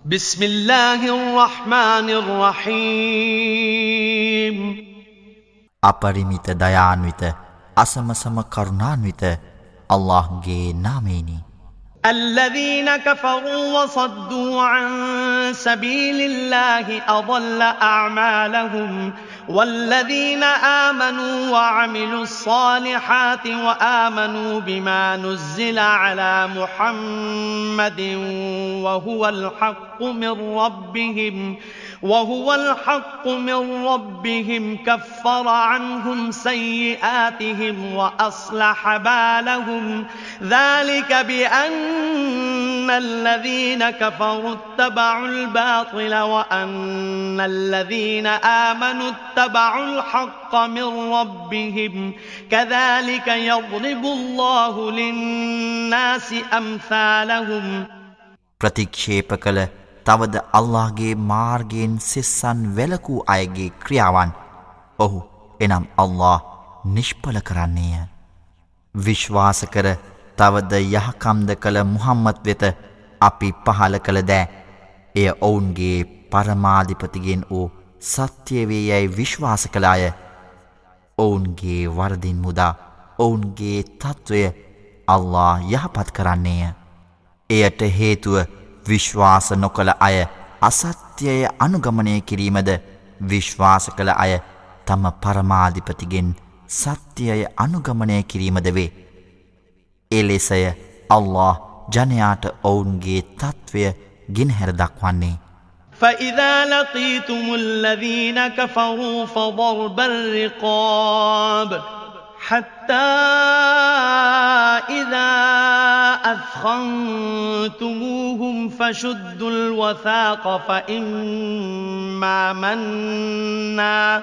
بسم الله الرحمن الرحيم. අපරිමිත දයාන්විත අසමසම කරුණාන්විත අල්ලාහ්ගේ නාමයෙනි. الذين كفروا وصدوا عن سبيل الله أضل أعمالهم والذين آمنوا وعملوا الصالحات وآمنوا بما نزل على محمد وهو الحق من ربهم وهو الحق من ربهم كفر عنهم سيئاتهم وأصلح بالهم. ذلك بأن إِنَّ الَّذِينَ كَفَرُوا اتَّبَعُوا الْبَاطِلَ وَأَنَّ الَّذِينَ آمَنُوا اتَّبَعُوا الْحَقَّ مِنْ رَبِّهِمْ كَذَلِكَ يَضْرِبُ اللَّهُ لِلنَّاسِ أَمْثَالَهُمْ. ප්‍රතික්ෂේප කළ තවද අල්ලාහගේ මාර්ගයෙන් සෙස්සන් වැළකූ අයගේ ක්‍රියාවන්. ඔහු එනම් අල්ලාහ නිෂ්ඵල කරන්නේය. විශ්වාස කර තවද යහකම්ද කළ මුහම්මත් වෙත අපි පහල කළ දෑ එය ඔවුන්ගේ පරමාධිපතිගෙන් වූ සත්‍යවේ යැයි විශ්වාස කළාය ඔවුන්ගේ වරදින් මුදා ඔවුන්ගේ තත්ත්වය අල්له යහපත් කරන්නේය. එයට හේතුව විශ්වාස නොකළ අය අසත්‍යය අනුගමනය කිරීමද විශ්වාස කළ අය තම පරමාධිපතිගෙන් සත්‍යය අනුගමනය කිරීමද වේ. එලෙසය අල්له ජනයාට ඔවුන්ගේ තත්ත්වය ගින්හැර දක්වන්නේ. فإذا لقيتم الذين كفروا فضرب الرقاب حتى إذا أثخنتموهم فشدوا الوثاق فإما منا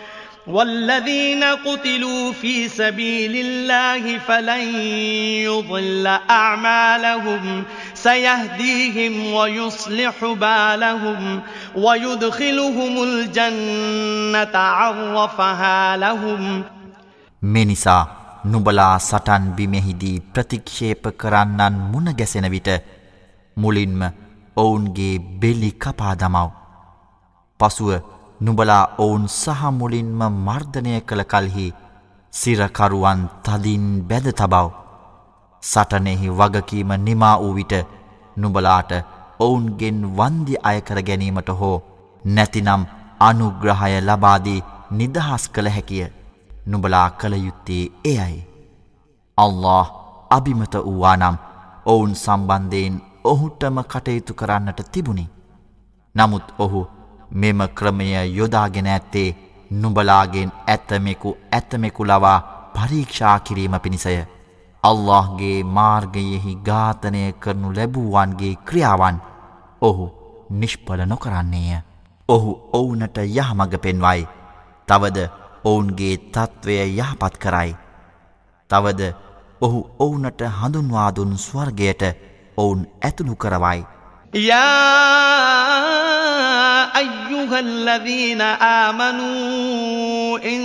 والذين قتلوا في سبيل الله فلن يضل أعمالهم سيهديهم ويصلح بالهم ويدخلهم الجنة عرفها لهم මෙනිසා නුබලා සටන් බිමෙහිදී ප්‍රතික්ෂේප කරන්නන් මුණගැසෙන විට මුලින්ම ඔවුන්ගේ බෙල්ලි කපා දමව්. පසුව නුබලා ඔවුන් සහ මුලින්ම මර්ධනය කළ කල්හි සිරකරුවන් තදින් බැද තබව්. සටනෙහි වගකීම නිමා වූ විට නුබලාට ඔවුන්ගෙන් වන්දි අයකර ගැනීමට හෝ නැතිනම් අනුග්‍රහය ලබාදී නිදහස් කළ හැකිය. නුබලා කළ යුත්තේ එයයි. අල්له අභිමත වූවා නම් ඔවුන් සම්බන්ධයෙන් ඔහුටම කටයුතු කරන්නට තිබුණි. නමුත් ඔහු මෙම ක්‍රමය යොදාගෙන ඇත්තේ නුබලාගෙන් ඇතමෙකු ඇතමෙකු ලවා පරීක්ෂා කිරීම පිණිසය. අල්لهගේ මාර්ගයෙහි ඝාතනය කරනු ලැබූවන්ගේ ක්‍රියාවන් ඔහු නිෂ්පල නොකරන්නේය. ඔහු ඔවුනට යහමඟ පෙන්වයි. තවද ඔවුන්ගේ තත්ත්වය යහපත් කරයි. තවද ඔහු ඔවුනට හඳුන්වාදුන් ස්වර්ගයට ඔවුන් ඇතුළු කරවයි. යා! أيها الذين آمنوا إن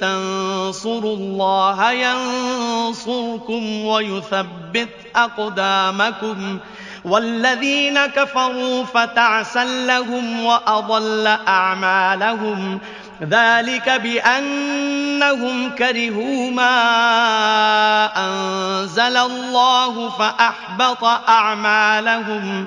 تنصروا الله ينصركم ويثبت أقدامكم والذين كفروا فتعسا لهم وأضل أعمالهم ذلك بأنهم كرهوا ما أنزل الله فأحبط أعمالهم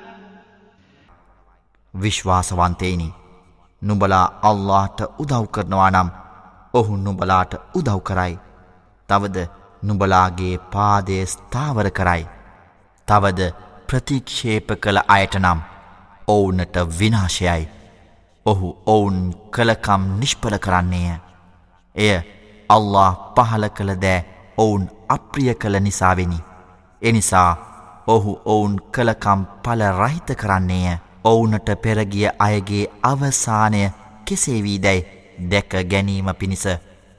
විශ්වාසවන්තේනි නුඹලා අල්لهට උදව් කරනවා නම් ඔහු නුඹලාට උදව් කරයි. තවද නුඹලාගේ පාදය ස්ථාවර කරයි. තවද ප්‍රතික්ෂේප කළ අයට නම් ඔවුනට විනාශයයි. ඔහු ඔවුන් කළකම් නිෂ්පල කරන්නේය. එය අල්له පහල කළ දෑ ඔවුන් අප්‍රිය කළ නිසාවෙනි. එනිසා ඔහු ඔවුන් කළකම් පල රහිත කරන්නේය. ඔවුනට පෙරගිය අයගේ අවසානය කෙසේවී දැයි දැක ගැනීම පිණිස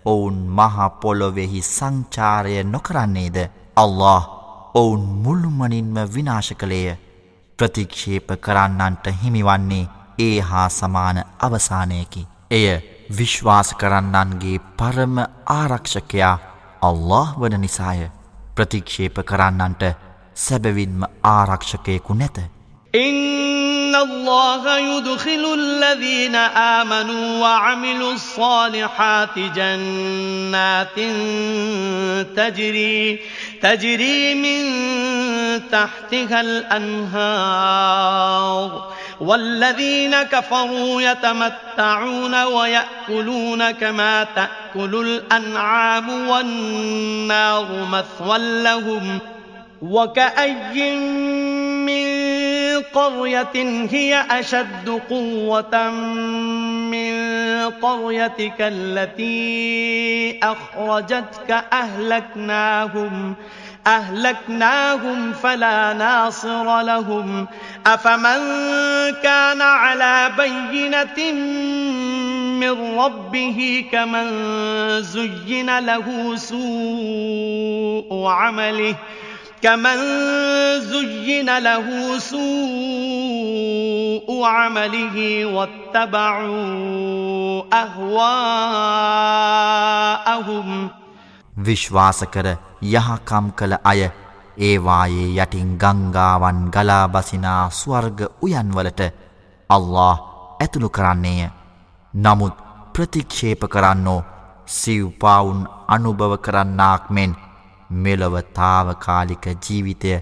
ඔවුන් මහපොලොවෙහි සංචාරය නොකරන්නේද අල්له ඔවුන් මුල්මනින්ම විනාශ කළේය ප්‍රතික්ෂේප කරන්නන්ට හිමිවන්නේ ඒ හා සමාන අවසානයකි. එය විශ්වාස කරන්නන්ගේ පරම ආරක්ෂකයා අල්له වන නිසාය ප්‍රතික්ෂේප කරන්නන්ට සැබවින්ම ආරක්ෂකයකු නැත. ඉන්න إن الله يدخل الذين آمنوا وعملوا الصالحات جنات تجري تجري من تحتها الأنهار. والذين كفروا يتمتعون ويأكلون كما تأكل الأنعام والنار مثوى لهم. وكأي قرية هي أشد قوة من قريتك التي أخرجتك أهلكناهم أهلكناهم فلا ناصر لهم. أفمن كان على بينة من ربه كمن زين له سوء عمله ۖ. كمن زين له سوء عمله واتبعوا أهواءهم විශ්වාස කර යහකම් කළ අය ඒවායේ යටින් ගංගාවන් ගලා බසිනා ස්වර්ග උයන්වලට අල්له ඇතුළු කරන්නේය. නමුත් ප්‍රතික්ෂේප කරන්නෝ සිව්පාවුන් අනුභව කරන්නාක් මෙන් මෙලොව තාවකාලික ජීවිතය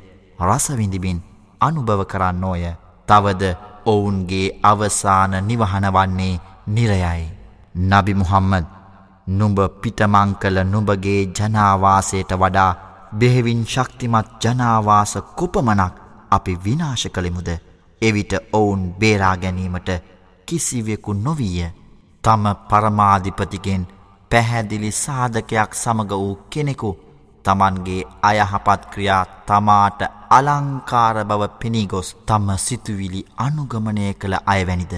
රසවිඳිමින් අනුභව කරන්නෝය. තවද ඔවුන්ගේ අවසාන නිවහන වන්නේ නිරයයි. නබි මුහම්මද නුඹ පිටමං කළ නුඹගේ ජනාවාසයට වඩා බෙහෙවින් ශක්තිමත් ජනාවාස කොපමනක් අපි විනාශ කළෙමුද? එවිට ඔවුන් බේරා ගැනීමට කිසිවෙකු නොවීය. තම පරමාධිපතිගෙන් පැහැදිලි සාධකයක් සමඟ වූ කෙනෙකු තමන්ගේ අයහපත් ක්‍රියා තමාට අලංකාර බව පෙනීගොස් තම සිතුවිලි අනුගමනය කළ අයවැනිද.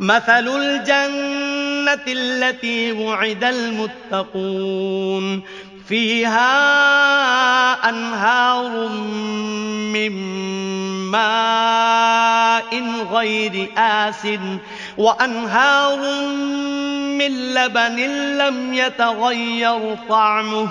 مثل الجنة التي وعد المتقون فيها أنهار من ماء غير آس وأنهار من لبن لم يتغير طعمه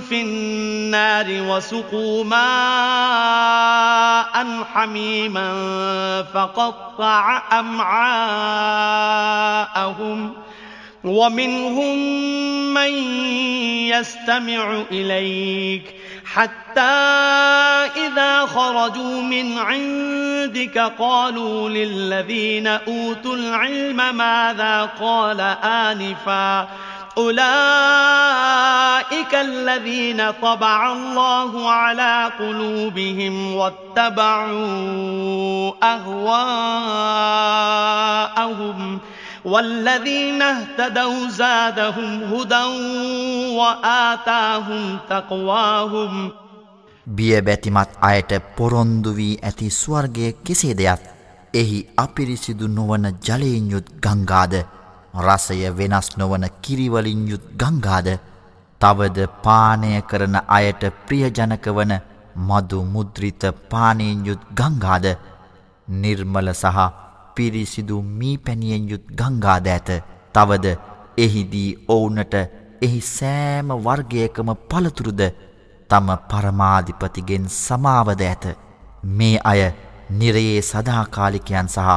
في النار وسقوا ماء حميما فقطع أمعاءهم ومنهم من يستمع إليك حتى إذا خرجوا من عندك قالوا للذين أوتوا العلم ماذا قال آنفا أولئك الذين طبع الله على قلوبهم واتبعوا أهواءهم والذين اهتدوا زادهم هدى وآتاهم تقواهم බිය බැතිමත් අයට පොරොන්දු වී ඇති ස්වර්ගය කෙසේදයත් එහි අපිරිසිදු නොවන ජලයෙන් යුත් ගංගාද රසය වෙනස් නොවන කිරිවලින් යුත් ගංගාද තවද පානය කරන අයට ප්‍රියජනක වන මදු මුද්‍රිත පානයෙන් යුත් ගංගාද නිර්මල සහ පිරිසිදු මී පැණියෙන් යුත් ගංගාද ඇත. තවද එහිදී ඔවුනට එහි සෑම වර්ගයකම පළතුරුද තම පරමාධිපතිගෙන් සමාවද ඇත. මේ අය නිරයේ සදාකාලිකයන් සහ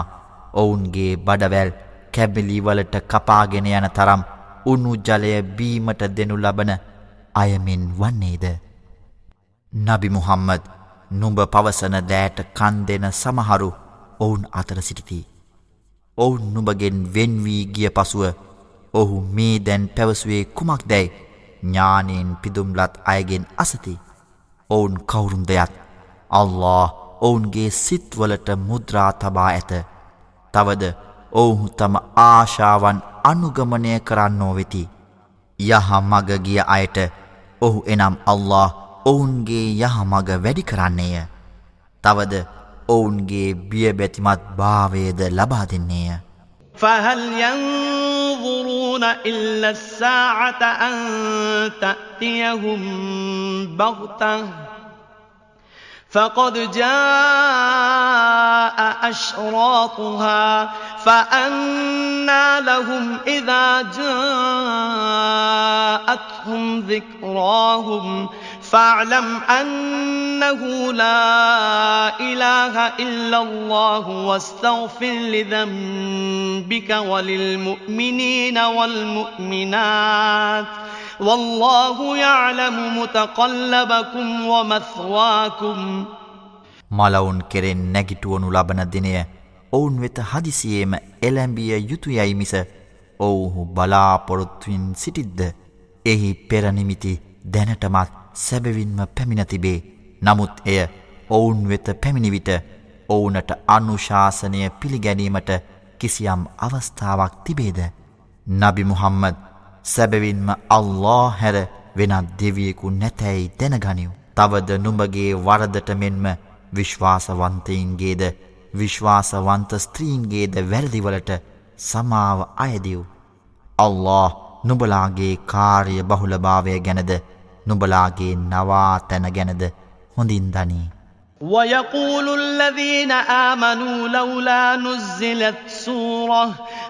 ඔවුන්ගේ බඩවැල් කැබිලිවලට කපාගෙන යන තරම් උනු ජලය බීමට දෙනු ලබන අයමෙන් වන්නේද. නබි මුහම්මද නුඹ පවසන දෑට කන් දෙන සමහරු ඔවුන් අතර සිටිති. ඔවුන් නුබගෙන් වෙන්වී ගිය පසුව ඔහු මේ දැන් පැවසුවේ කුමක් දැයි ඥානයෙන් පිදුම්ලත් අයගෙන් අසති. ඔවුන් කවුරුන්දයත් අල්له ඔවුන්ගේ සිත්වලට මුද්‍රා තබා ඇත. තවද ඔවුහු තම ආශාවන් අනුගමනය කරන්නෝ වෙති. යහ මග ගිය අයට ඔහු එනම් අල්له ඔවුන්ගේ යහ මග වැඩි කරන්නේය. තවද ඔවුන්ගේ බියබැතිමත් භාවයද ලබා දෙන්නේය. فهل ينظرون إلا الساعة أن تأتيهم بغتة فقد جاء أشراطها فأنى لهم إذا جاءتهم ذكراهم فاعلم أنه لا إله إلا الله واستغفر لذنبك وللمؤمنين والمؤمنات والله يعلم متقلبكم ومثواكم මලවුන් කෙරෙන් නැගිටුවනු ලබන දිනය ඔවුන් වෙත හදිසියේම එළැඹිය යුතුයයි මිස ඔවුහු බලාපොරොත්තුවෙන් සිටිද්ද එහි පෙරනිමිති දැනටමත් සැබවින්ම පැමිණ තිබේ නමුත් එය ඔවුන් වෙත පැමිණිවිට ඔවුනට අනුශාසනය පිළිගැනීමට කිසියම් අවස්ථාවක් තිබේද නබි මුහම්මද සැබවින්ම අල්ලා හැර වෙනත් දෙවියෙකු නැතැයි දැනගනිව්. තවද නුඹගේ වරදට මෙන්ම විශ්වාසවන්තයින්ගේද විශ්වාසවන්ත ස්ත්‍රීන්ගේද වැරදිවලට සමාව අයදිව්. අල්له නුබලාගේ කාර්ය බහුලභාවය ගැනද නුබලාගේ නවා තැන ගැනද හොඳින් දනී. ويقول الذين آمنوا لولا نزلت سورة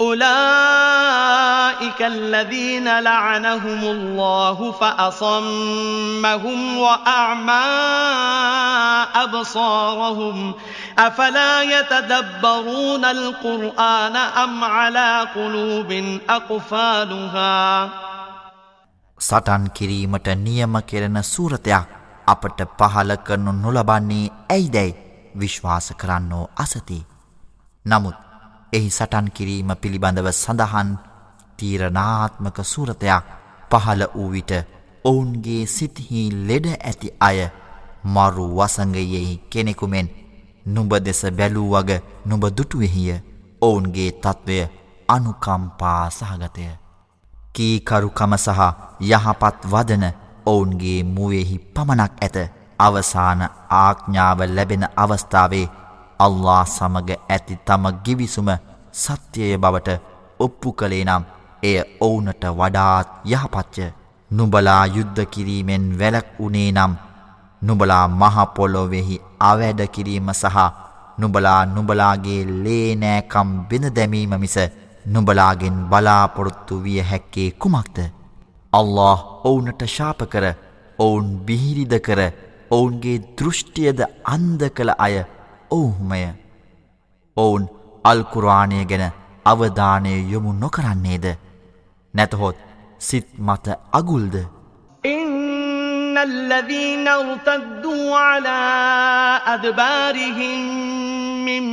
أولئك الذين لعنهم الله فأصمهم وأعمى أبصارهم أفلا يتدبرون القرآن أم على قلوب أقفالها සටන් කිරීමට නියම කෙරෙන සූරතයක් අපට පහල කරනු නොලබන්නේ ඇයිදැයි විශ්වාස කරන්නෝ අසති. නමුත් එහි සටන් කිරීම පිළිබඳව සඳහන් තීරණාත්මක සූරතයක් පහළ වූ විට ඔවුන්ගේ සිත්හි ලෙඩ ඇති අය මරු වසඟයෙහි කෙනෙකුමෙන් නුඹ දෙස බැලූ වග නුඹ දුටුවෙහිය ඔවුන්ගේ තත්ත්වය අනුකම්පා සහගතය. කීකරුකම සහ යහපත් වදන ඔවුන්ගේ මුවෙහි පමණක් ඇත අවසාන ආඥාව ලැබෙන අවස්ථාවේ අල්ලා සමග ඇති තම ගිවිසුම සත්‍යය බවට ඔප්පු කළේ නම් එය ඔවුනට වඩාත් යහපච්ච නුබලා යුද්ධ කිරීමෙන් වැලක් වුණේ නම් නුබලා මහපොලොවෙහි අවැඩ කිරීම සහ නුබලා නුබලාගේ ලේනෑකම් බිඳ දැමීම මිස නුබලාගෙන් බලාපොරොත්තු විය හැක්කේ කුමක්ද. අල්له ඔවුනට ශාප කර ඔවුන් බිහිරිද කර ඔවුන්ගේ දෘෂ්ටියද අන්ද කළ අය ඔවුහුමය ඔවුන් අල්කුරවානය ගැන අවධානය යොමු නොකරන්නේද නැතහොත් සිත් මත අගුල්ද إن الذين ارتدوا على أدبارهم من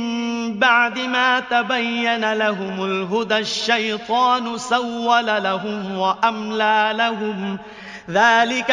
بعد ما تبين لهم الهدى الشيطان سول لهم وأملى لهم ذلك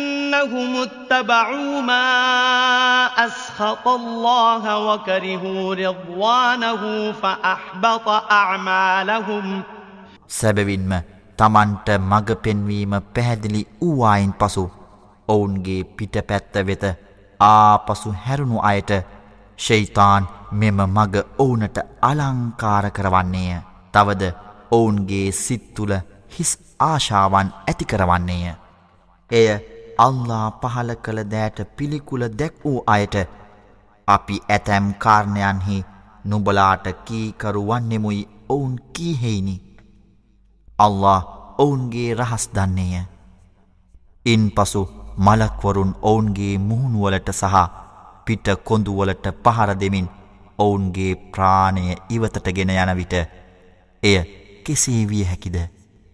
بأنهم اتبعوا ما أسخط الله وكرهوا رضوانه فأحبط أعمالهم සැබවින්ම තමන්ට මඟ පෙන්වීම පැහැදිලි වූවායින් පසු ඔවුන්ගේ පිටපැත්ත වෙත ආපසු හැරුණු අයට ශෛතාන් මෙම මග ඔවුනට අලංකාර කරවන්නේය. තවද ඔවුන්ගේ සිත්තුල හිස් ආශාවන් ඇති කරවන්නේය. එය අල්ලා පහල කළ දෑට පිළිකුල දැක් වූ අයට අපි ඇතැම් කාරණයන්හි නුබලාට කීකරු වන්නෙමුයි ඔවුන් කීහෙයිනි. අල්له ඔවුන්ගේ රහස් දන්නේය. ඉන් පසු මලක්වරුන් ඔවුන්ගේ මුහුණුවලට සහ පිට කොඳුවලට පහර දෙමින් ඔවුන්ගේ ප්‍රාණය ඉවතට ගෙන යන විට එය කෙසේ විය හැකිද?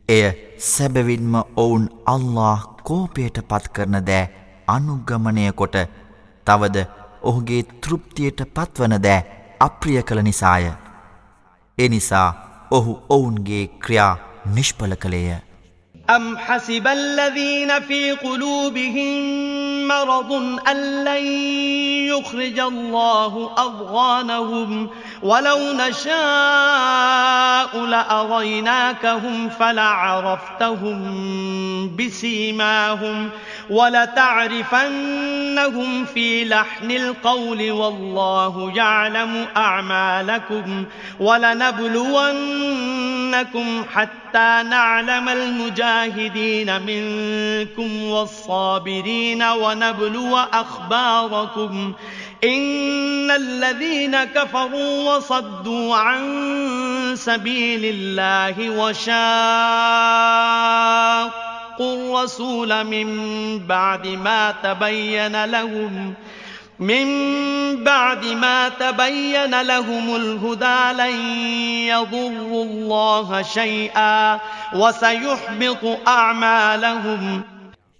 එය සැබවින්ම ඔවුන් අල්له කෝපයට පත් කරන දෑ අනුගමනය කොට තවද ඔහුගේ තෘප්තියට පත්වන දෑ අප්‍රිය කළ නිසාය. එනිසා ඔහු ඔවුන්ගේ ක්‍රියා නිෂ්පල කළේය. أم حسب الذين في قلوبهم مرض أن لن يخرج الله أضغانهم ولو نشاء لأريناكهم فلعرفتهم بسيماهم ولتعرفنهم في لحن القول والله يعلم أعمالكم ولنبلونكم حتى نعلم المجاهدين منكم والصابرين ونبلو أخباركم إن الذين كفروا وصدوا عن سبيل الله وشاقوا الرسول من بعد ما تبين لهم من بعد ما تبين لهم الهدى لن يضروا الله شيئا وسيحبط أعمالهم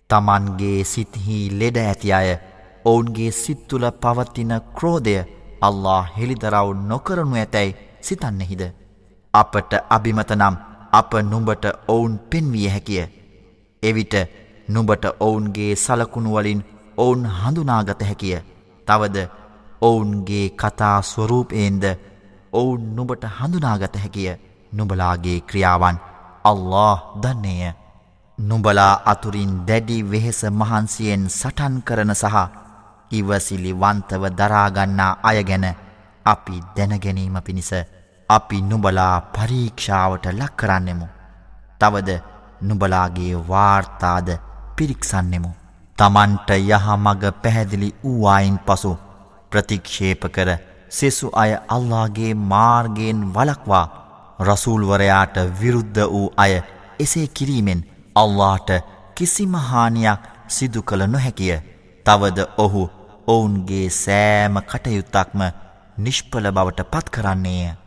තමන්ගේ සිත්හි ලෙඩ ඇති අය ඔවුන්ගේ සිත් තුළ පවතින ක්‍රෝධය අල්ලා හෙළිදරව් නොකරනු ඇතැයි සිතන්නෙහිද? අපට අභිමත නම් අප නුඹට ඔවුන් පෙන්විය හැකිය. එවිට නුඹට ඔවුන්ගේ සලකුණුවලින් ඔවුන් හඳුනාගත හැකිය. තවද ඔවුන්ගේ කතා ස්වරූපයෙන්ද ඔවුන් නුඹට හඳුනාගත හැකිය නුබලාගේ ක්‍රියාවන් අල්له දන්නේය. නුබලා අතුරින් දැඩි වෙහෙස මහන්සියෙන් සටන් කරන සහ ඉවසිලි වන්තව දරාගන්නා අය ගැන අපි දැනගැනීම පිණිස අපි නුබලා පරීක්ෂාවට ලක් කරන්නෙමු. තවද නුබලාගේ වාර්තාද පිරික්සන්නෙමු. තමන්ට යහමග පැහැදිලි වූවායින් පසු ප්‍රතික්ෂේප කර සෙසු අය අල්ලාගේ මාර්ගයෙන් වලක්වා රසූල්වරයාට විරුද්ධ වූ අය එසේ කිරීමෙන් අල්ලාට කිසිමහානියක් සිදු කළ නොහැකිය. තවද ඔහු ඔවුන්ගේ සෑම කටයුත්තක්ම නිෂ්පල බවට පත් කරන්නේය.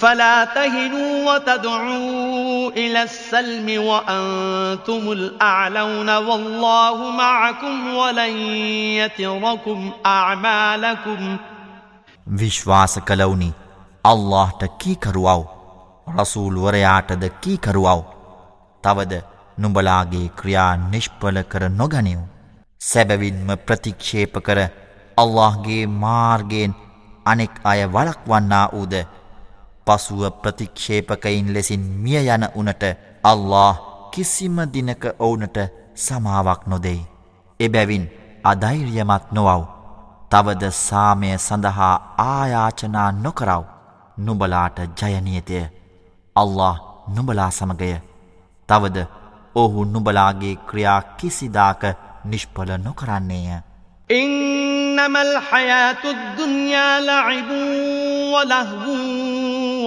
فلا تهنوا وتدعوا إلى السلم وأنتم الأعلون والله معكم ولن يتركم أعمالكم. විශ්වාස කළවුනි. අල්لهට කීකරුවව් රසූල් වරයාටද කීකරුවව් තවද නුඹලාගේ ක්‍රියා නිෂ්පල කර නොගනිව්. සැබවින්ම ප්‍රතික්ෂේප කර අල්لهගේ මාර්ගයෙන් අනෙක් අය වලක්වන්නා වූද පසුව ප්‍රතික්ෂේපකයින් ලෙසින් මිය යන උනට අල්له කිසිම දිනක ඔවුනට සමාවක් නොදෙයි. එබැවින් අධෛර්යමත් නොවව්. තවද සාමය සඳහා ආයාචනා නොකරව්. නුබලාට ජයනියතය. අල්له නුබලා සමගය. තවද ඔහු නුබලාගේ ක්‍රියා කිසිදාක නිෂ්පල නොකරන්නේය. ඉන්නමල් හයාතුත් දුඥාලයිබූ වලහවූ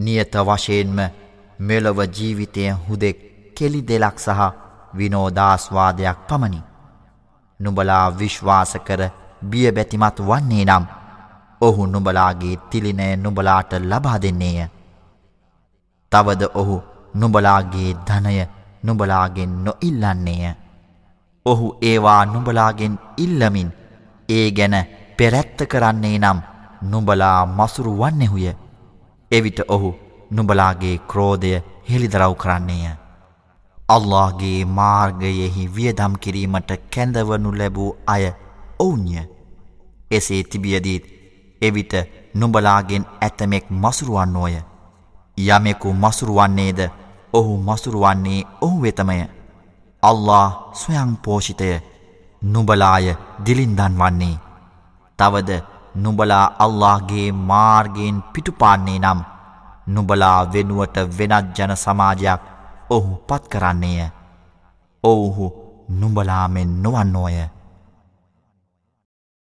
නියත වශයෙන්ම මෙලොව ජීවිතය හුදෙක් කෙලි දෙලක් සහ විනෝදාස්වාදයක් පමණි. නුබලා විශ්වාස කර බියබැතිමත් වන්නේ නම් ඔහු නුබලාගේ තිලිනය නුබලාට ලබා දෙන්නේය. තවද ඔහු නුබලාගේ ධනය නුබලාගෙන් නොඉල්ලන්නේය. ඔහු ඒවා නුබලාගෙන් ඉල්ලමින් ඒ ගැන පෙරැත්ත කරන්නේ නම් නුබලා මසුරු වන්නෙහුය. එවිට ඔහු නුඹලාගේ ක්‍රෝධය හෙළිදරව් කරන්නේය. අල්لهගේ මාර්ගයෙහි වියදම් කිරීමට කැඳවනු ලැබූ අය ඔවුන්ය. එසේ තිබියදීත් එවිට නුඹලාගෙන් ඇතමෙක් මසුරුවන් නෝය. යමෙකු මසුරුවන්නේද ඔහු මසුරුවන්නේ ඔහු වෙතමය. අල්له ස්වයං පෝෂිතය නුබලාය දිලින්දන් වන්නේ. තවද නුබලා අල්لهගේ මාර්ගයෙන් පිටුපාන්නේ නම් නුබලා වෙනුවට වෙනත් ජන සමාජයක් ඔහු පත් කරන්නේය. ඔවුහු නුබලාමෙන් නොවන්නෝය.